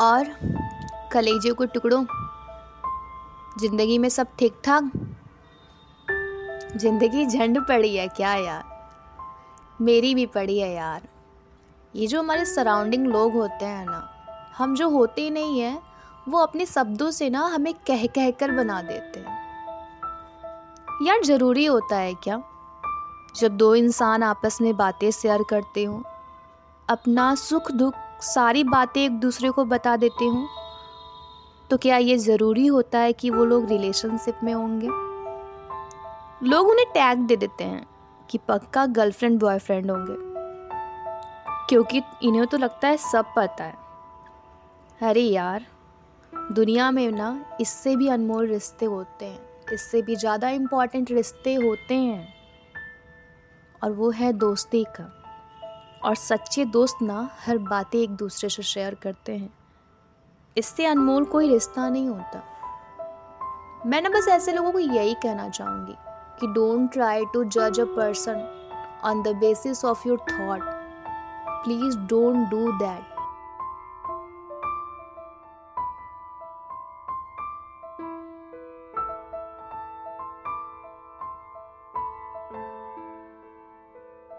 और कलेजे को टुकड़ों। ज़िंदगी में सब ठीक ठाक? ज़िंदगी झंड पड़ी है क्या यार? मेरी भी पड़ी है यार। ये जो हमारे सराउंडिंग लोग होते हैं ना, हम जो होते ही नहीं हैं, वो अपने शब्दों से ना हमें कह कह कर बना देते हैं। यार ज़रूरी होता है क्या? जब दो इंसान आपस में बातें शेयर करते हों, अपना सुख दुख सारी बातें एक दूसरे को बता देते हों तो क्या ये ज़रूरी होता है कि वो लोग रिलेशनशिप में होंगे? लोग उन्हें टैग दे देते हैं कि पक्का गर्लफ्रेंड बॉयफ्रेंड होंगे। क्योंकि इन्हें तो लगता है सब पता है। अरे यार, दुनिया में ना इससे भी अनमोल रिश्ते होते हैं, इससे भी ज़्यादा इंपॉर्टेंट रिश्ते होते हैं। और वो है दोस्ती का। और सच्चे दोस्त ना हर बातें एक दूसरे से शेयर करते हैं। इससे अनमोल कोई रिश्ता नहीं होता। मैं ना बस ऐसे लोगों को यही कहना चाहूँगी कि डोंट ट्राई टू जज a person on the basis of your thought please don't do that